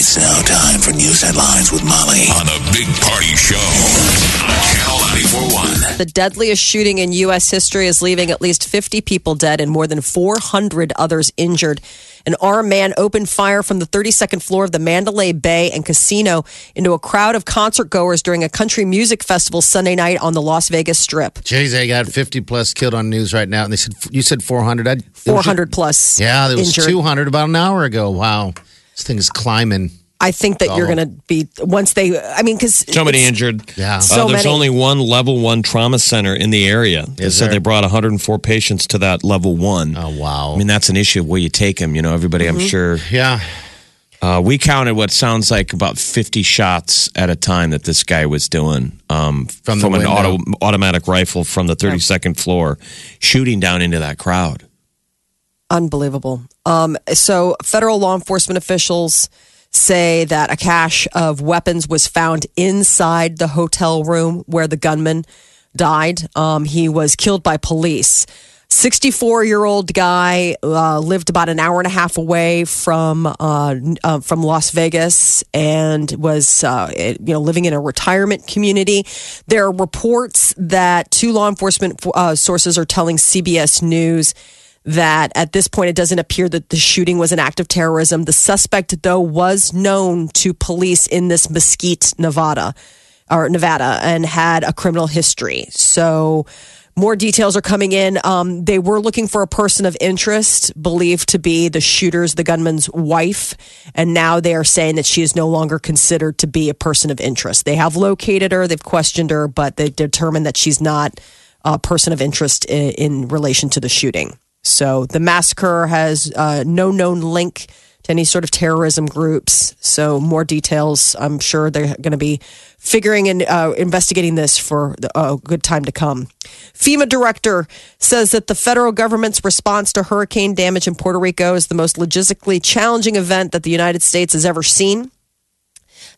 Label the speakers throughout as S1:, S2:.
S1: It's now time for news headlines with Molly on the Big Party Show on Channel 941.
S2: The deadliest shooting in U.S. history is leaving at least 50 people dead and more than 400 others injured. An armed man opened fire from the 32nd floor of the Mandalay Bay and Casino into a crowd of concert goers during a country music festival Sunday night on the Las Vegas Strip.
S3: Jeez, they got 50 plus killed on news right now. And they said, you said 400. I,
S2: 400 plus.
S3: Yeah, there was
S2: injured.
S3: 200 about an hour ago. Wow. This thing is climbing.
S2: I think that you're going to be once they. I mean, because
S4: So many injured.
S3: Yeah.
S4: Uh,
S2: So
S4: there's
S2: many.
S4: only one level one trauma center in the area. They
S3: Is
S4: said
S3: there?
S4: they brought 104 patients to that level one.
S3: Oh, wow.
S4: I mean, that's an issue of where you take them. You know, everybody,
S2: Mm-hmm.
S4: I'm sure.
S3: yeah.
S4: Uh, we counted what sounds like about 50 shots at a time that this guy was doing um,
S3: From the
S4: an
S3: window.
S4: auto, automatic rifle from the 32nd floor, shooting down into that crowd.
S2: Unbelievable. Um, so, federal law enforcement officials say that a cache of weapons was found inside the hotel room where the gunman died. Um, he was killed by police. 64 year old guy uh, lived about an hour and a half away from uh, uh, from Las Vegas and was uh, you know living in a retirement community. There are reports that two law enforcement uh, sources are telling CBS News that at this point it doesn't appear that the shooting was an act of terrorism. The suspect, though, was known to police in this Mesquite, Nevada, or Nevada, and had a criminal history. So. More details are coming in. Um, they were looking for a person of interest, believed to be the shooter's, the gunman's wife. And now they are saying that she is no longer considered to be a person of interest. They have located her, they've questioned her, but they've determined that she's not a person of interest in, in relation to the shooting. So the massacre has uh, no known link to any sort of terrorism groups. So more details, I'm sure they're going to be figuring and uh, investigating this for a good time to come. FEMA director says that the federal government's response to hurricane damage in Puerto Rico is the most logistically challenging event that the United States has ever seen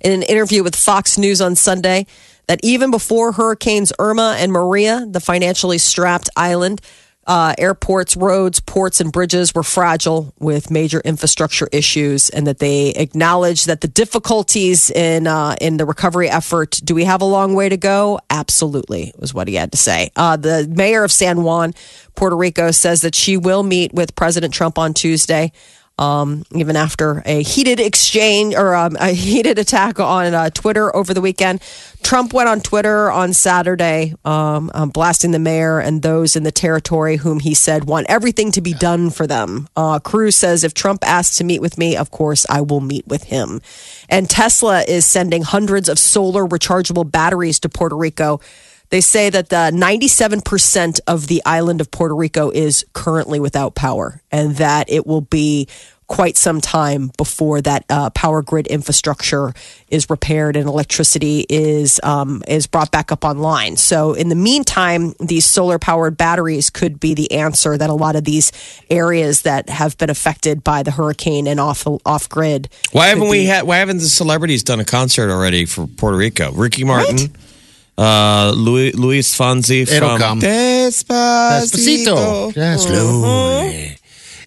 S2: in an interview with Fox News on Sunday that even before hurricanes Irma and Maria, the financially strapped island, uh, airports, roads, ports, and bridges were fragile with major infrastructure issues, and that they acknowledge that the difficulties in uh, in the recovery effort. Do we have a long way to go? Absolutely, was what he had to say. Uh, the mayor of San Juan, Puerto Rico, says that she will meet with President Trump on Tuesday um, even after a heated exchange or um, a heated attack on uh, Twitter over the weekend. Trump went on Twitter on Saturday, um, um, blasting the mayor and those in the territory whom he said want everything to be done for them. Uh, Cruz says, if Trump asks to meet with me, of course, I will meet with him. And Tesla is sending hundreds of solar rechargeable batteries to Puerto Rico. They say that the 97% of the island of Puerto Rico is currently without power and that it will be quite some time before that uh, power grid infrastructure is repaired and electricity is um, is brought back up online. So in the meantime, these solar powered batteries could be the answer that a lot of these areas that have been affected by the hurricane and off off grid.
S4: Why haven't we had? Why haven't the celebrities done a concert already for Puerto Rico? Ricky Martin, uh, Louis Luis Fonsi
S3: It'll
S4: from
S3: come.
S4: Despacito.
S3: Despacito. Yeah, slowly.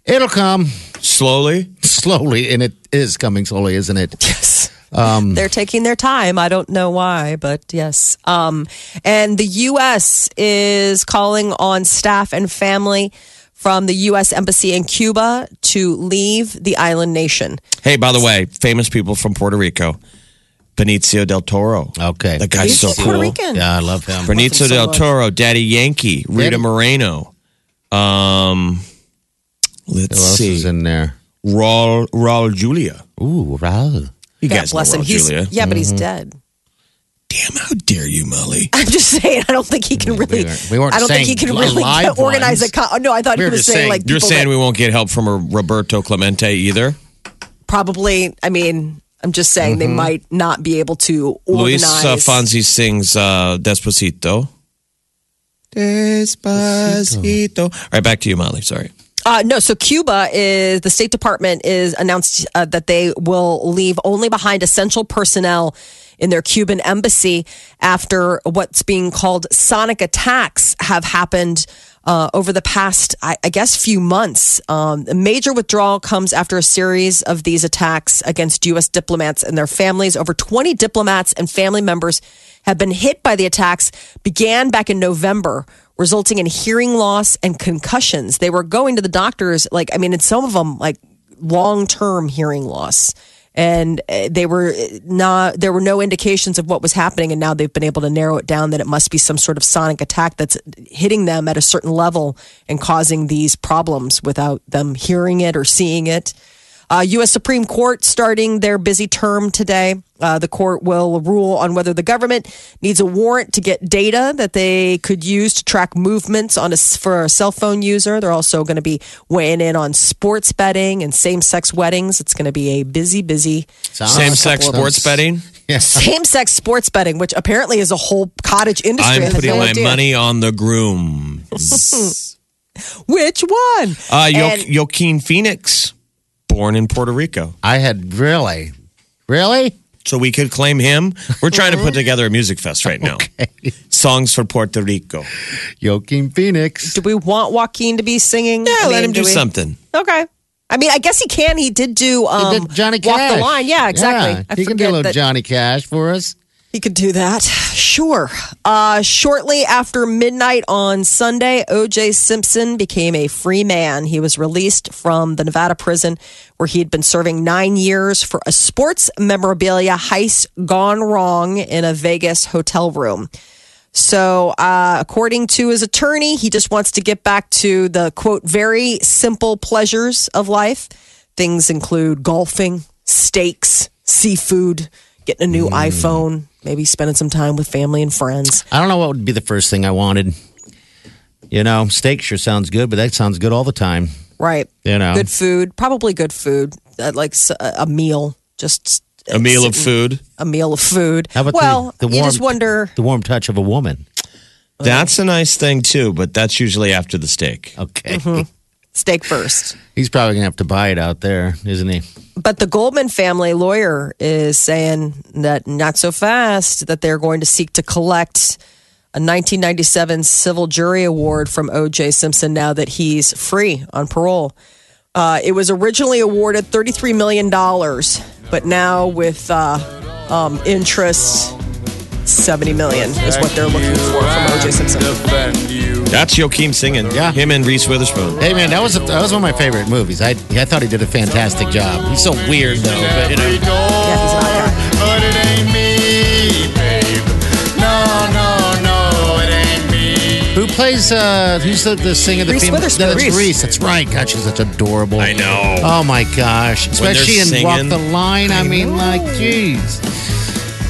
S3: It'll come
S4: Slowly.
S3: slowly, and it is coming slowly, isn't it?
S2: Yes. They're taking their time. I don't know why, but yes. Um, and the U.S. is calling on staff and family from the U.S. Embassy in Cuba to leave the island nation.
S4: Hey, by the way, famous people from Puerto Rico, Benicio del Toro.
S3: Okay.
S4: That guy's
S2: He's
S4: so
S2: Puerto
S4: cool.
S2: Rican.
S3: Yeah, I love him.
S4: Benicio del
S2: much.
S4: Toro, Daddy Yankee, Rita
S3: Daddy-
S4: Moreno. Um, let's
S3: Who else
S4: see,
S3: is in there?
S4: Raul Raul Julia.
S3: Ooh, Raul.
S4: You
S2: God
S4: guys
S2: bless
S4: know
S2: him.
S4: Raul
S2: He's
S4: Julia.
S2: yeah, but he's dead.
S4: Damn, how dare you, Molly?
S2: I'm just saying. I don't think he can really.
S3: weren't- we weren't
S2: I don't think he
S3: saying
S2: can really
S3: live
S2: organize a.
S3: ones.
S2: Con- no, I thought
S3: We
S2: he was
S3: just
S2: saying,
S3: saying-
S2: like
S4: You're
S2: people
S4: saying
S2: that
S4: we won't get help from a Roberto Clemente either?
S2: probably. I mean, I'm just saying they might not be able to
S4: Luis
S2: organize.
S4: uh, Fonsi sings uh, Despacito. Despacito. All right, back to you, Molly. Sorry.
S2: Uh, no, so Cuba is the State Department is announced uh, that they will leave only behind essential personnel in their Cuban embassy after what's being called sonic attacks have happened uh, over the past, I, I guess, few months. Um, a major withdrawal comes after a series of these attacks against U.S. diplomats and their families. Over 20 diplomats and family members have been hit by the attacks. Began back in November resulting in hearing loss and concussions. They were going to the doctors, like, I mean, in some of them, like long term hearing loss. And uh, they were not, there were no indications of what was happening. And now they've been able to narrow it down that it must be some sort of sonic attack that's hitting them at a certain level and causing these problems without them hearing it or seeing it. Uh, U.S. Supreme Court starting their busy term today. Uh, the court will rule on whether the government needs a warrant to get data that they could use to track movements on a, for a cell phone user. They're also going to be weighing in on sports betting and same-sex weddings. It's going to be a busy, busy
S4: Same sex sports
S3: those-
S4: betting.
S2: same-sex sports betting, which apparently is a whole cottage industry.
S4: I'm putting my
S2: idea.
S4: money on the groom.
S2: Which one?
S4: Uh, jo-
S2: And-
S4: Joaquin Phoenix, born in Puerto Rico.
S3: I had really, really.
S4: So we could claim him. We're trying to put together a music fest right now. Songs for Puerto Rico.
S3: Joaquin Phoenix.
S2: Do we want Joaquin to be singing?
S4: Yeah,
S2: I
S4: let
S2: mean,
S4: him do
S2: we-
S4: something.
S2: Okay. I mean, I guess he can. He did do um,
S3: He did Johnny
S2: Walk
S3: Cash.
S2: the Line. Yeah, exactly.
S3: Yeah,
S2: I
S3: he can do a little
S2: that
S3: Johnny Cash for us.
S2: He could do that. Sure. Uh, shortly after midnight on Sunday, O.J. Simpson became a free man. He was released from the Nevada prison where he had been serving nine years for a sports memorabilia heist gone wrong in a Vegas hotel room. So, uh, according to his attorney, he just wants to get back to the quote, very simple pleasures of life. Things include golfing, steaks, seafood, getting a new iPhone, maybe spending some time with family and friends.
S3: I don't know what would be the first thing I wanted. You know, steak sure sounds good, but that sounds good all the time.
S2: Right.
S3: You know.
S2: good food, probably good food, uh, like a meal, just
S4: A meal of food.
S2: A meal of food.
S3: How about
S2: well,
S3: the, the
S2: you
S3: warm,
S2: just wonder.
S3: the warm touch of a woman?
S4: That's a nice thing too, but that's usually after the steak.
S3: Okay,
S2: Mm-hmm. Steak first.
S3: he's probably gonna have to buy it out there, isn't he?
S2: But the Goldman family lawyer is saying that not so fast, that they're going to seek to collect a 1997 civil jury award from O.J. Simpson now that he's free on parole. Uh, it was originally awarded $33 million, but now with uh, um, interest, 70 million is what they're looking for from O.J. Simpson.
S4: That's Joaquin singing.
S3: Yeah.
S4: Him and Reese Witherspoon.
S3: Hey man, that was that was one of my favorite movies. I I thought he did a fantastic job. He's so weird though, but you know.
S2: Yeah, he's an odd guy.
S5: But it ain't me, babe. No, no, no, it ain't me.
S3: Who plays? uh Who's the, the singer? The
S2: Reese
S3: female-
S2: Witherspoon.
S3: That's
S2: Reese.
S3: Reese. That's right. God, she's such adorable.
S4: I know.
S3: Oh my gosh,
S4: When they're
S3: especially in Walk
S4: singing.
S3: the Line. I, mean, like, jeez.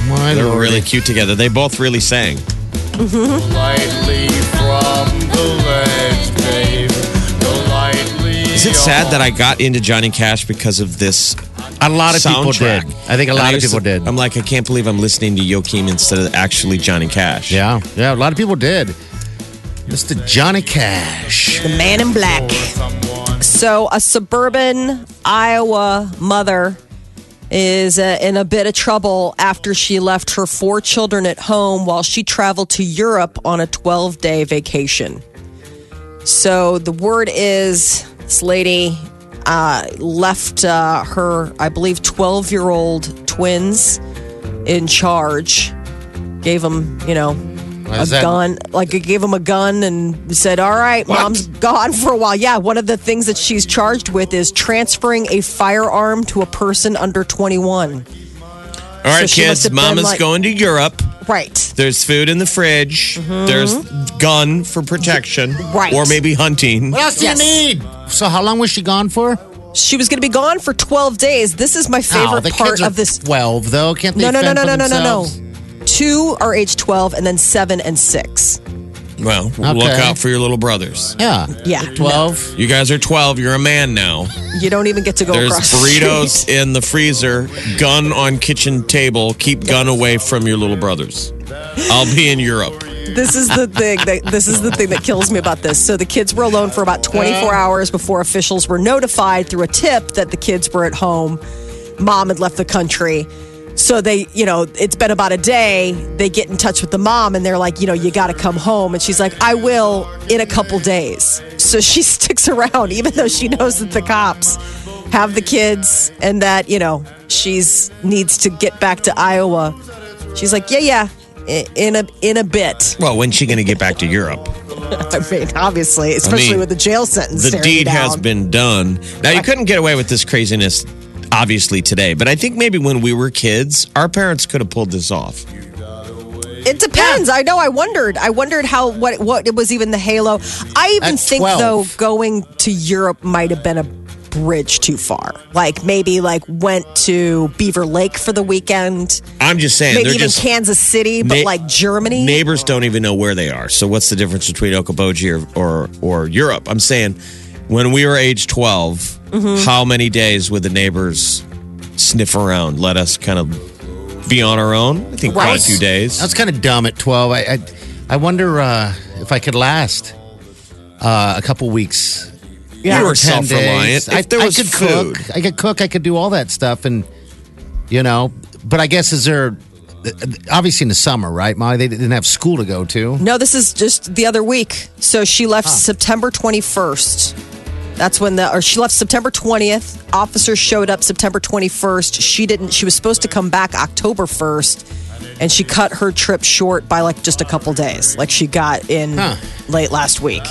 S3: My
S4: They're
S3: Lord.
S4: really cute together. They both really sang.
S5: From the ledge, babe.
S4: Is it sad that I got into Johnny Cash because of this
S3: A lot of people did. I think a lot of people
S4: to-
S3: did.
S4: I'm like, I can't believe I'm listening to Joaquin instead of actually Johnny Cash.
S3: yeah, yeah, a lot of people did. Mr. Johnny Cash.
S2: The man in black. So, a suburban Iowa mother is uh, in a bit of trouble after she left her four children at home while she traveled to Europe on a 12 day vacation. So, the word is this lady uh, left uh, her, I believe, 12 year old twins in charge, gave them, you know, a
S3: that-
S2: gun, like it gave him a gun and said, All right, mom's gone for a while. Yeah, one of the things that she's charged with is transferring a firearm to a person under 21.
S4: All right,
S2: So she
S4: kids,
S2: have been
S4: Mama's
S2: like-
S4: going to Europe.
S2: Right.
S4: There's food in the fridge. There's gun for protection.
S2: Mm-hmm. Right.
S4: Or maybe hunting.
S3: What else do
S2: Yes.
S3: you need? So, how long was she gone for?
S2: She was going to be gone for 12 days. This is my
S3: oh,
S2: favorite
S3: the
S2: part
S3: kids are
S2: of this.
S3: 12, though. Can't they
S2: No, no, no,
S3: fend
S2: no,
S3: for
S2: no, no, no, no.
S3: themselves?
S2: Two are age 12 and then seven and six.
S4: Well, look out for your little brothers.
S3: Yeah.
S2: Yeah,
S3: 12.
S4: You guys are 12. You're a man now.
S2: You don't even get to go
S4: There's
S2: across the
S4: burritos
S2: street.
S4: in the freezer, gun on kitchen table. Keep gun away from your little brothers. I'll be in Europe.
S2: This is the thing that this is the thing that kills me about this. So the kids were alone for about 24 hours before officials were notified through a tip that the kids were at home. Mom had left the country. So they, you know, it's been about a day. They get in touch with the mom and they're like, you know, you got to come home. And she's like, I will in a couple days. So she sticks around, even though she knows that the cops have the kids and that, you know, she's needs to get back to Iowa. She's like, yeah, yeah, in a in a bit.
S4: Well, when's she going to get back to Europe?
S2: I mean, obviously, especially
S4: mean,
S2: with the jail sentence.
S4: The deed has been done. Now, you couldn't get away with this craziness, obviously, today. But I think maybe when we were kids, our parents could have pulled this off.
S2: It depends. I know. I wondered. I wondered how what what it was even the halo. I even
S3: At
S2: think
S3: 12.
S2: though going to Europe might have been a bridge too far. Like maybe like went to Beaver Lake for the weekend.
S4: I'm just saying,
S2: Maybe
S4: they're
S2: even
S4: just
S2: Kansas City, but
S4: Na-
S2: like Germany.
S4: neighbors don't even know where they are. So what's the difference between Okoboji or, or or Europe? I'm saying when we were age 12,
S2: Mm-hmm.
S4: how many days would the neighbors sniff around, let us kind of be on our own? I think quite a few days.
S3: That's kind of dumb at 12. I I, I wonder uh, if I could last uh, a couple weeks.
S2: Yeah.
S4: You were
S3: 10
S4: self-reliant.
S3: days. I,
S4: If there
S3: I could
S4: food.
S3: cook. I could cook. I could do all that stuff. And, you know, but I guess is there, obviously in the summer, right, Molly? They didn't have school to go to.
S2: No, this is just the other week. So she left September 21st. That's when the, or she left September 20th. Officers showed up September 21st. She didn't, she was supposed to come back October 1st. And she cut her trip short by like just a couple days. Like she got in
S3: Huh.
S2: late last week.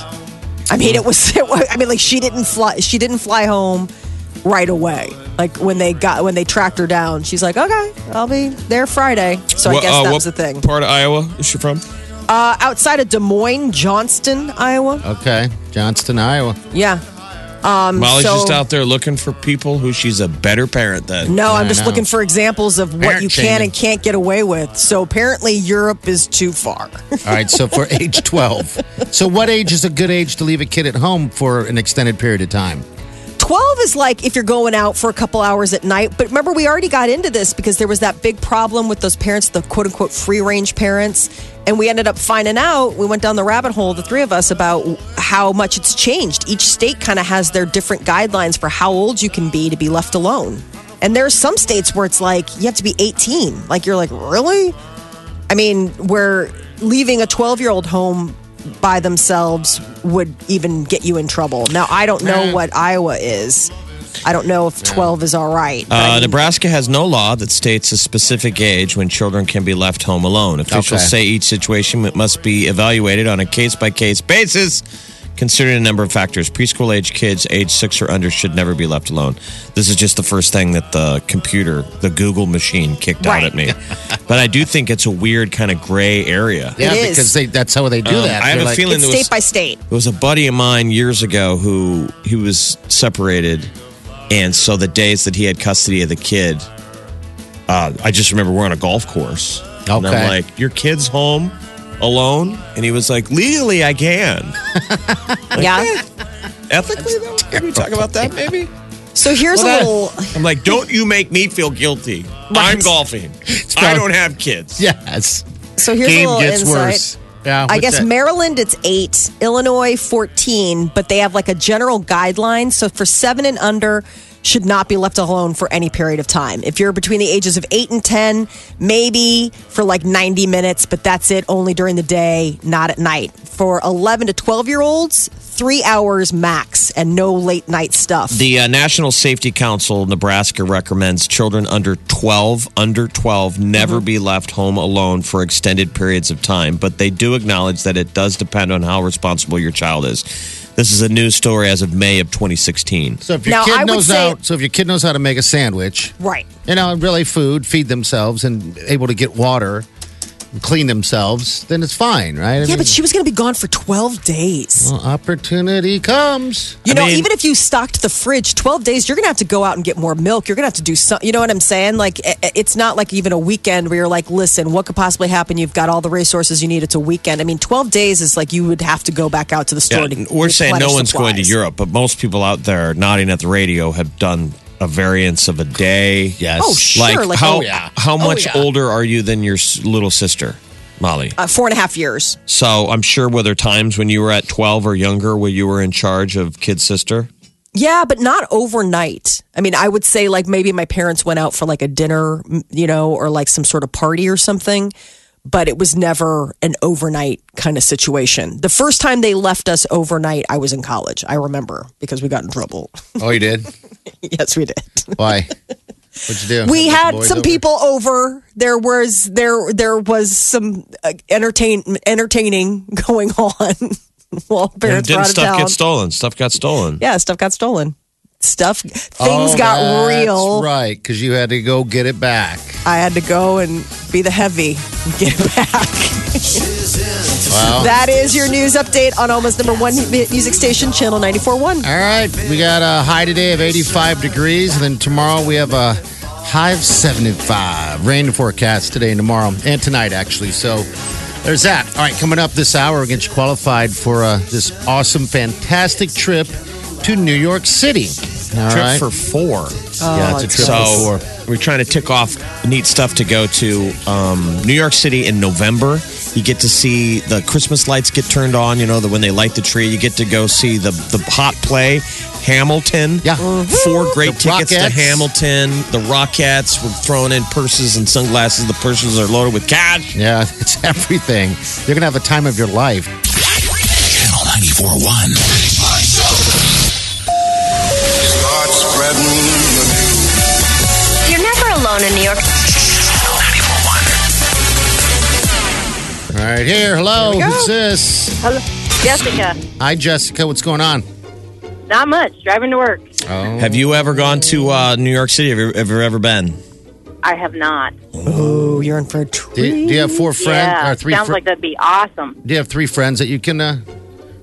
S2: I mean, it was, it was, I mean, like she didn't fly, she didn't fly home right away. Like when they got, when they tracked her down, she's like, okay, I'll be there Friday. So I guess
S4: uh,
S2: that was the thing.
S4: Part of Iowa is she from?
S2: Uh, outside of Des Moines, Johnston, Iowa.
S3: Okay. Johnston, Iowa.
S2: Yeah. Um,
S4: Molly's
S2: so-
S4: just out there looking for people who she's a better parent than.
S2: No, I'm
S3: I
S2: just
S3: know.
S2: looking for examples of what
S3: Parent
S2: you can
S3: shaming.
S2: and can't get away with. So apparently, Europe is too far.
S3: All right. So for age 12. So what age is a good age to leave a kid at home for an extended period of time?
S2: 12 is like if you're going out for a couple hours at night. But remember, we already got into this because there was that big problem with those parents, the quote unquote free range parents. And we ended up finding out, we went down the rabbit hole, the three of us, about how much it's changed. Each state kind of has their different guidelines for how old you can be to be left alone. And there are some states where it's like you have to be 18. Like you're like, really? I mean, where leaving a 12 year old home by themselves would even get you in trouble. Now, I don't know what Iowa is. I don't know if 12 is all right. but I
S4: Uh,
S2: mean,
S4: Nebraska has no law that states a specific age when children can be left home alone. Officials
S3: Okay.
S4: say each situation must be evaluated on a case by case basis, considering a number of factors. Preschool age kids, age six or under, should never be left alone. This is just the first thing that the computer, the Google machine, kicked out at me. but I do think it's a weird kind of gray area.
S3: Yeah,
S2: is.
S3: because they, that's how they do
S4: Um,
S3: that.
S4: I have
S3: They're
S4: a
S3: like,
S4: feeling
S2: it's
S4: there was-
S2: state by state.
S4: There was a buddy of mine years ago who he was separated, and so the days that he had custody of the kid, uh, I just remember we're on a golf course. And I'm like, "Your kid's home alone," and he was like, "Legally, I can.
S2: Yeah.
S4: Ethically, though, can we talk about that? Maybe."
S2: So here's a little.
S4: I'm like, "Don't you make me feel guilty? I'm golfing. I don't have kids."
S3: yes.
S2: So here's a little
S3: gets
S2: insight.
S3: worse. Yeah,
S2: I guess
S3: that?
S2: Maryland it's eight, Illinois fourteen, but they have like a general guideline. So for seven and under, should not be left alone for any period of time. If you're between the ages of eight and ten, maybe for like ninety minutes, but that's it. Only during the day, not at night. For eleven to twelve year olds, three hours max, and no late night stuff.
S4: The uh, National Safety Council Nebraska recommends children under 12 under 12 never
S2: Mm-hmm.
S4: be left home alone for extended periods of time, but they do acknowledge that it does depend on how responsible your child is. This is a news story as of May of 2016.
S3: So if your
S2: Now,
S3: kid
S2: would
S3: knows
S2: say-
S3: how, so if your kid knows how to make a sandwich,
S2: right.
S3: you know, really food, feed themselves, and able to get water, clean themselves, then it's fine, right? I
S2: Yeah,
S3: mean,
S2: but she was going to be gone for 12 days.
S3: well, opportunity comes.
S2: You
S4: I
S2: know,
S4: mean-
S2: even if you stocked the fridge 12 days, you're going to have to go out and get more milk. You're going to have to do some, you know what I'm saying? Like, i- i- it's not like even a weekend where you're like, listen, what could possibly happen? You've got all the resources you need. It's a weekend. I mean, 12 days is like you would have to go back out to the store.
S4: Yeah,
S2: to
S4: we're saying no
S2: replenish
S4: one's going to. Europe, but most people out there nodding at the radio have done a variance of a day.
S3: Yes.
S2: Oh, sure.
S4: Like,
S2: like,
S4: how
S2: oh,
S3: yeah.
S4: how
S2: Oh,
S4: much
S2: yeah.
S4: older are you than your s- little sister, Molly?
S2: uh, four and a half years.
S4: So I'm sure were there times when you were at 12 or younger where you were in charge of kid sister?
S2: Yeah, but not overnight. I mean, I would say like maybe my parents went out for like a dinner, m- you know, or like some sort of party or something, but it was never an overnight kind of situation. The first time they left us overnight, I was in college. I remember because we got in trouble.
S3: Oh, you did?
S2: yes, we did.
S3: Why? What'd you do?
S2: We
S3: Have
S2: had some
S3: over?
S2: people over. There was there there was some uh, entertain entertaining going on while
S4: And
S2: parents were
S4: didn't stuff
S2: town.
S4: get stolen? Stuff got stolen.
S2: yeah, stuff got stolen. Stuff things
S3: Oh,
S2: got
S3: that's
S2: real.
S3: right, because you had to go get it back.
S2: I had to go and be the heavy and get it back.
S3: Wow.
S2: that is your news update on almost number one music station, Channel 94.1.
S3: All right, we got a high today of 85 degrees, and then tomorrow we have a high of 75. Rain forecast today and tomorrow, and tonight actually. So there's that. All right, coming up this hour, we'll get you qualified for uh, this awesome, fantastic trip to New York City. All
S4: Trip
S3: right.
S4: for four.
S3: yeah, it's a trip
S4: So
S3: for four.
S4: we're trying to tick off neat stuff to go to um, New York City in November. You get to see the Christmas lights get turned on. You know that when they light the tree, you get to go see the the hot play Hamilton.
S3: Yeah.
S4: four great
S3: The
S4: tickets to Hamilton. The Rockettes were throwing in purses and sunglasses. The purses are loaded with cash.
S3: Yeah, it's everything. You're going to have a time of your life.
S1: Channel 94.1.
S5: Start
S6: never in New York.
S1: Channel 94.1.
S3: All right, here. Hello. Who's this?
S7: Hello, Jessica.
S3: Hi, Jessica. What's going on?
S7: Not much. Driving to work.
S3: Oh.
S4: Have you ever gone to uh, New York City? Have you ever, ever been?
S7: I have not.
S2: Oh, you're in for a
S3: Do
S2: treat.
S3: you, do you have four friends
S7: yeah,
S3: or three?
S7: sounds
S3: fr-
S7: like that'd be awesome.
S3: Do you have three friends that you can uh,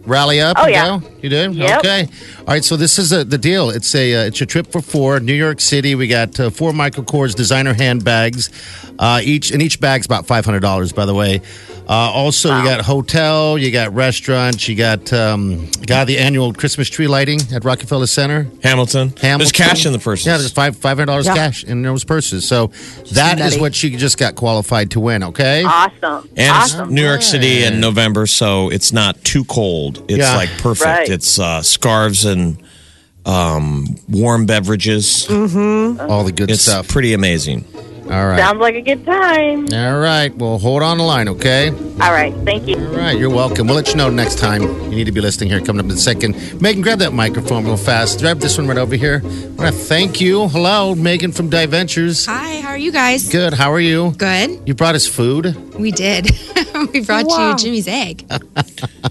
S3: rally up?
S7: Oh,
S3: and
S7: yeah.
S3: go? You do.
S7: Yep.
S3: Okay. All right. So this is a, the deal. It's a uh, it's a trip for four. New York City. We got uh, four Michael Kors designer handbags. Uh, each and each bag's about five hundred dollars. By the way. Uh, also, you got hotel, you got restaurants, you got um, got the annual Christmas tree lighting at Rockefeller Center.
S4: Hamilton.
S3: Hamilton.
S4: There's cash in the purses.
S3: Yeah, there's five five hundred dollars
S2: Yeah.
S3: cash in those purses. So that is
S2: nutty.
S3: what she just got qualified to win. Okay.
S7: Awesome.
S4: And it's
S7: awesome.
S4: New York City in November, so it's not too cold. It's
S3: Yeah.
S4: like perfect.
S7: Right.
S4: It's uh, scarves and um, warm beverages.
S3: All the good
S4: It's
S3: stuff.
S4: pretty amazing.
S3: All right.
S7: Sounds like a good time.
S3: All right. Well, hold on the line, okay?
S7: All right. Thank you.
S3: All right. You're welcome. We'll let you know next time. You need to be listening here coming up in a second. Megan, grab that microphone real fast. Grab this one right over here. I want to thank you. Hello, Megan from Dive Ventures.
S8: Hi, how are you guys?
S3: Good. How are you?
S8: Good.
S3: You brought us food.
S8: We did. we brought
S2: Wow.
S8: you Jimmy's egg.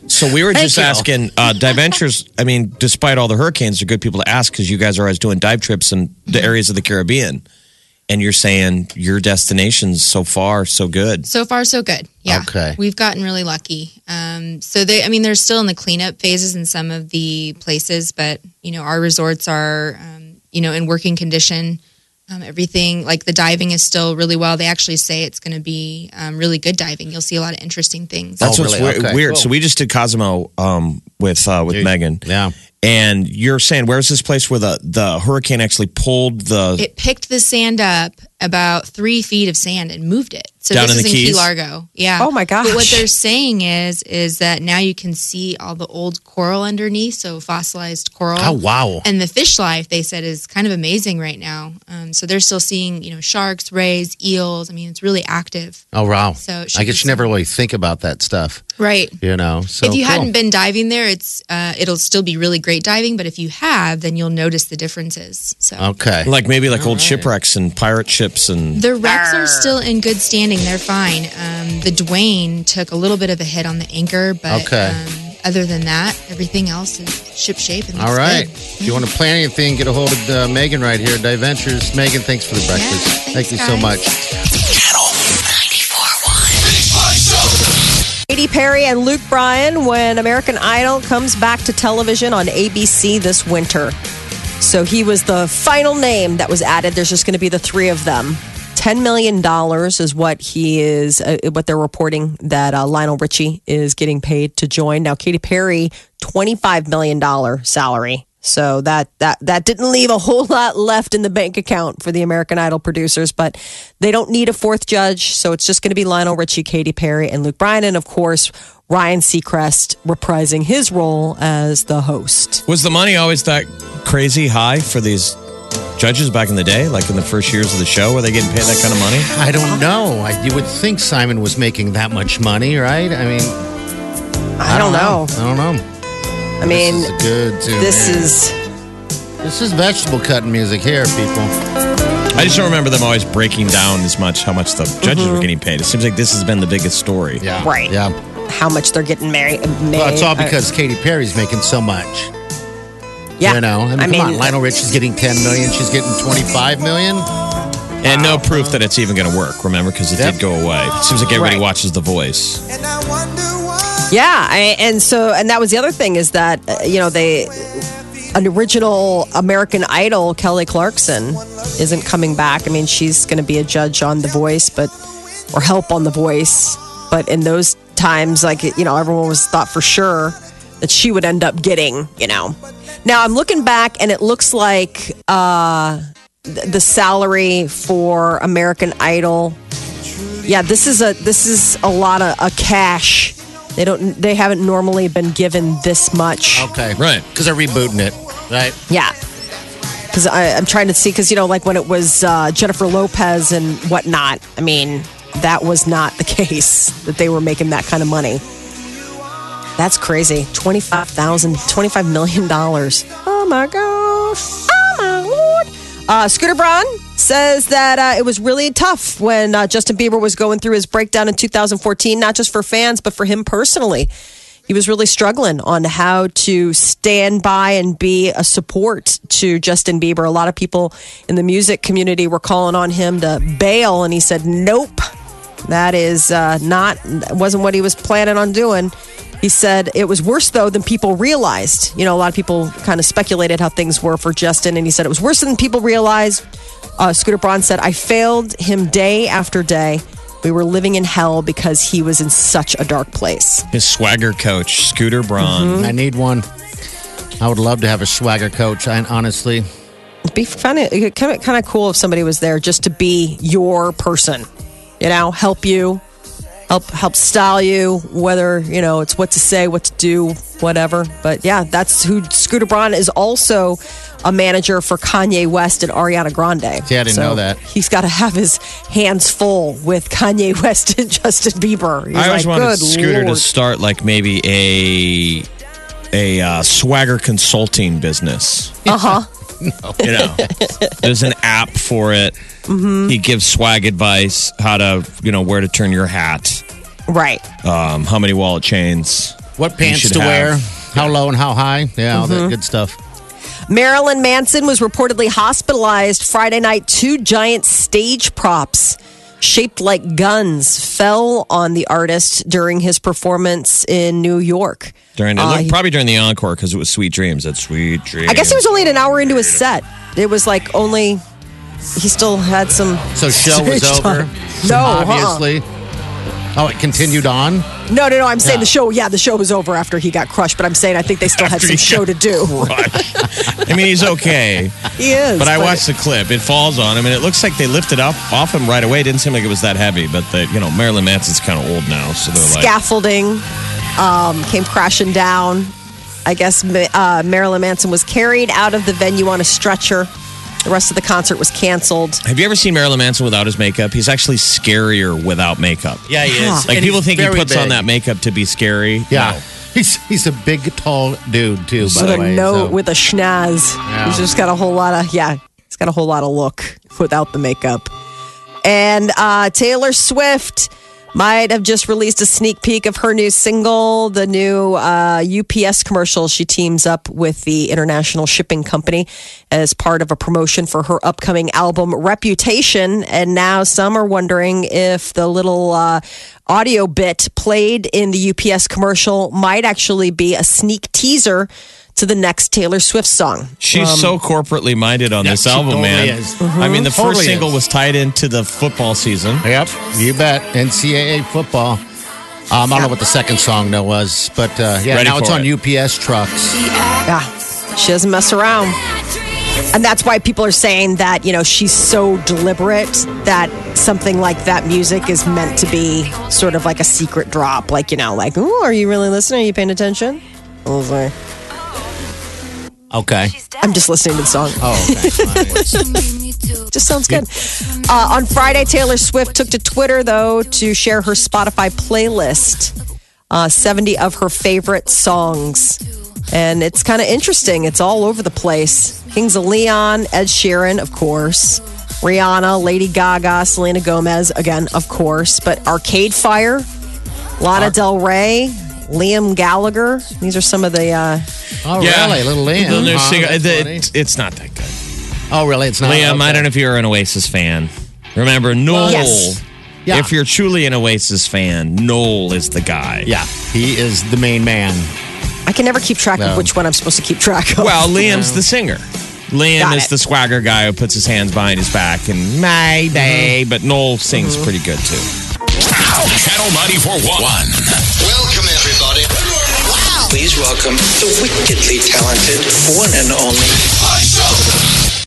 S4: So we were just
S3: you.
S4: asking, uh, dive ventures. I mean, despite all the hurricanes, they're good people to ask because you guys are always doing dive trips in the areas of the Caribbean, and you're saying your destinations so far so good.
S8: So far, so good. Yeah.
S3: Okay.
S8: We've gotten really lucky. Um, so they, I mean, they're still in the cleanup phases in some of the places, but you know, our resorts are, um, you know, in working condition. Um, everything like the diving is still really well. They actually say it's going to be um, really good diving. You'll see a lot of interesting things.
S4: That's
S3: Oh,
S4: what's
S3: really?
S4: weird.
S3: Okay,
S4: weird.
S3: cool.
S4: So we just did Cosmo um, with uh, with
S3: Dude,
S4: Megan.
S3: yeah.
S4: And you're saying where's this place where the the hurricane actually pulled the
S8: it picked the sand up about three feet of sand and moved it. So
S4: Down
S8: this
S4: in
S8: is
S4: the
S8: in Key Largo. Yeah.
S2: Oh, my
S8: But what they're saying is is that now you can see all the old coral underneath, so fossilized coral.
S3: Oh, wow.
S8: And the fish life they said is kind of amazing right now. Um, so they're still seeing you know sharks, rays, eels. I mean it's really active.
S3: Oh, wow.
S8: So it should
S3: I
S8: be
S3: guess you never really think about that stuff,
S8: Right.
S3: you know? So
S8: if you
S3: cool.
S8: hadn't been diving there, it's uh, it'll still be really great diving. But if you have, then you'll notice the differences. So
S3: Okay.
S4: like maybe like old shipwrecks and pirate ships and
S8: The wrecks are still in good standing. They're fine. Um, the Duane took a little bit of a hit on the anchor, but
S3: Okay.
S8: um, other than that, everything else is ship shape. And
S3: All
S8: looks
S3: right.
S8: good.
S3: If you want to plan anything, get a hold of uh, Megan right here at Dive Ventures. Megan, thanks for the breakfast.
S8: Yeah,
S3: Thank
S8: thanks,
S3: you so much.
S2: Perry and Luke Bryan when American Idol comes back to television on ABC this winter. So he was the final name that was added. There's just going to be the three of them. $10 million is what he is, uh, what they're reporting that uh, Lionel Richie is getting paid to join. Now, Katy Perry, $25 million salary. So that, that, that didn't leave a whole lot left in the bank account for the American Idol producers, but they don't need a fourth judge. So it's just going to be Lionel Richie, Katy Perry, and Luke Bryan. And of course, Ryan Seacrest reprising his role as the host.
S4: Was the money always that crazy high for these judges back in the day? Like in the first years of the show, were they getting paid that kind of money?
S3: I don't know. I, you would think Simon was making that much money, right? I mean,
S2: I, don't, know.
S3: I don't know.
S2: I mean,
S3: this is good too.
S2: this
S3: man.
S2: is
S3: this is vegetable cutting music here, people.
S4: I just don't remember them always breaking down as much how much the judges were mm-hmm. getting paid. It seems like this has been the biggest story.
S3: Yeah,
S2: Right.
S3: Yeah.
S2: how much they're getting married.
S3: Uh, well, it's all uh, because Katy Perry's making so much.
S2: yeah,
S3: You know, I mean, come on, Lionel uh, Richie's getting 10 million. She's getting 25 million.
S4: And no proof that it's even going to work, remember? Because it
S3: Yep.
S4: did go away. It seems like everybody
S2: Right.
S4: watches The Voice.
S2: Yeah, I, and so and that was the other thing is that uh, you know they an original American Idol Kelly Clarkson isn't coming back. I mean, she's going to be a judge on The Voice, but or help on The Voice. But in those times, like you know, everyone was thought for sure that she would end up getting. You know, now I'm looking back and it looks like uh, th- the salary for American Idol. Yeah, this is a this is a lot of a cash. They don't. They haven't normally been given this much.
S3: Okay.
S4: Right.
S3: Because they're rebooting it, right?
S2: Yeah. Because I'm trying to see, because, you know, like when it was uh, Jennifer Lopez and whatnot, I mean, that was not the case that they were making that kind of money. That's crazy. $25,000, $25 million. Oh my gosh. Uh, Scooter Braun says that uh, it was really tough when uh, Justin Bieber was going through his breakdown in 2014, not just for fans, but for him personally he was really struggling on how to stand by and be a support to Justin Bieber. A lot of people in the music community were calling on him to bail, and he said, "Nope, that is uh, not wasn't what he was planning on doing." He said it was worse though than people realized. You know, a lot of people kind of speculated how things were for Justin, and he said it was worse than people realized. Uh, Scooter Braun said, "I failed him day after day." We were living in hell because he was in such a dark place.
S4: His swagger coach, Scooter Braun.
S3: I need one. I would love to have a swagger coach. I honestly,
S2: It'd be kind of kind of kind of cool if somebody was there just to be your person, you know, help you, help help style you, whether you know it's what to say, what to do, whatever. But yeah, that's who Scooter Braun is also a manager for Kanye West and Ariana Grande.
S3: Yeah, I didn't know that.
S2: He's got to have his hands full with Kanye West and Justin Bieber. He's
S4: I always
S2: like,
S4: wanted
S2: "Good
S4: Scooter
S2: Lord."
S4: to start like maybe a a uh, swagger consulting business.
S2: Uh huh. no.
S4: You know, there's an app for it.
S2: Mm-hmm.
S4: He gives swag advice, how to you know where to turn your hat,
S2: Right.
S4: um, how many wallet chains,
S3: what pants
S4: should
S3: to wear,
S4: have-
S3: how low and how high. Yeah, all
S2: Mm-hmm.
S3: that good stuff.
S2: Marilyn Manson was reportedly hospitalized Friday night. Two giant stage props shaped like guns fell on the artist during his performance in New York.
S4: during
S2: Uh, he-
S4: probably during the encore because it was Sweet Dreams. That's Sweet Dreams.
S2: I guess he was only an hour into his set. It was like only he still had some.
S3: So show was over.
S2: time. No, uh-uh.
S3: Oh, it continued on.
S2: No, no, no. I'm saying
S3: Yeah.
S2: the show. Yeah, the show was over after he got crushed. But I'm saying I think they still had some show to do.
S4: I mean, he's okay,
S2: He is.
S4: but I watched the clip. It falls on him, and it looks like they lifted up off him right away. It didn't seem like it was that heavy, but the, you know Marilyn Manson's kind of old now, so they're like,
S2: scaffolding um, came crashing down. I guess uh, Marilyn Manson was carried out of the venue on a stretcher. The rest of the concert was canceled.
S4: Have you ever seen Marilyn Manson without his makeup? He's actually scarier without makeup.
S3: Yeah, he is.
S4: Like
S3: And
S4: people
S3: he's
S4: think he
S3: very
S4: puts on
S3: big.
S4: that makeup to be scary.
S3: Yeah.
S4: No.
S3: He's he's a big, tall dude too. By
S2: with
S3: the
S2: a
S3: way,
S2: note,
S3: so-
S2: with a schnaz.
S3: Yeah.
S2: He's just got a whole lot of yeah. He's got a whole lot of look without the makeup. And uh, Taylor Swift might have just released a sneak peek of her new single, the new uh, UPS commercial. She teams up with the International Shipping Company as part of a promotion for her upcoming album Reputation. And now some are wondering if the little uh, audio bit played in the UPS commercial might actually be a sneak teaser to the next Taylor Swift song.
S4: She's so corporately minded on
S3: Yeah,
S4: this album,
S3: totally
S4: man.
S3: is.
S4: I mean, the
S3: Totally
S4: first single
S3: is.
S4: was tied into the football season.
S3: Yep, you bet. NCAA football. Um, I don't know what the second song though was, but uh, yeah,
S4: Ready
S3: now it's on
S4: it.
S3: UPS trucks.
S2: Yeah, she doesn't mess around. And that's why people are saying that, you know, she's so deliberate that something like that music is meant to be sort of like a secret drop. Like, you know, like, ooh, are you really listening? Are you paying attention? I was like,
S3: Okay.
S2: I'm just listening to the song.
S3: Oh, okay.
S2: Just sounds good. Uh, on Friday, Taylor Swift took to Twitter, though, to share her Spotify playlist uh, 70 of her favorite songs. And it's kind of interesting. It's all over the place. Kings of Leon, Ed Sheeran, of course. Rihanna, Lady Gaga, Selena Gomez, again, of course. But Arcade Fire, Lana Del Rey, Liam Gallagher. These are some of the. Uh,
S3: oh, really? Little Liam.
S4: The new
S3: huh?
S4: single- the-
S3: funny.
S4: it's, it's not that good.
S3: Oh, really? It's not.
S4: Liam, I don't know if you're an Oasis fan. Remember, Noel.
S2: Yes.
S3: Yeah.
S4: If you're truly an Oasis fan, Noel is the guy.
S3: Yeah, he is the main man.
S2: I can never keep track
S3: No.
S2: of which one I'm supposed to keep track of.
S4: Well, Liam's the singer. Liam
S2: Got
S4: is
S2: it.
S4: the swagger guy who puts his hands behind his back and maybe, but Noel sings
S2: Mm-hmm.
S4: pretty good too.
S1: Channel 94.1.
S6: Welcome, everybody. Please welcome the wickedly talented one and only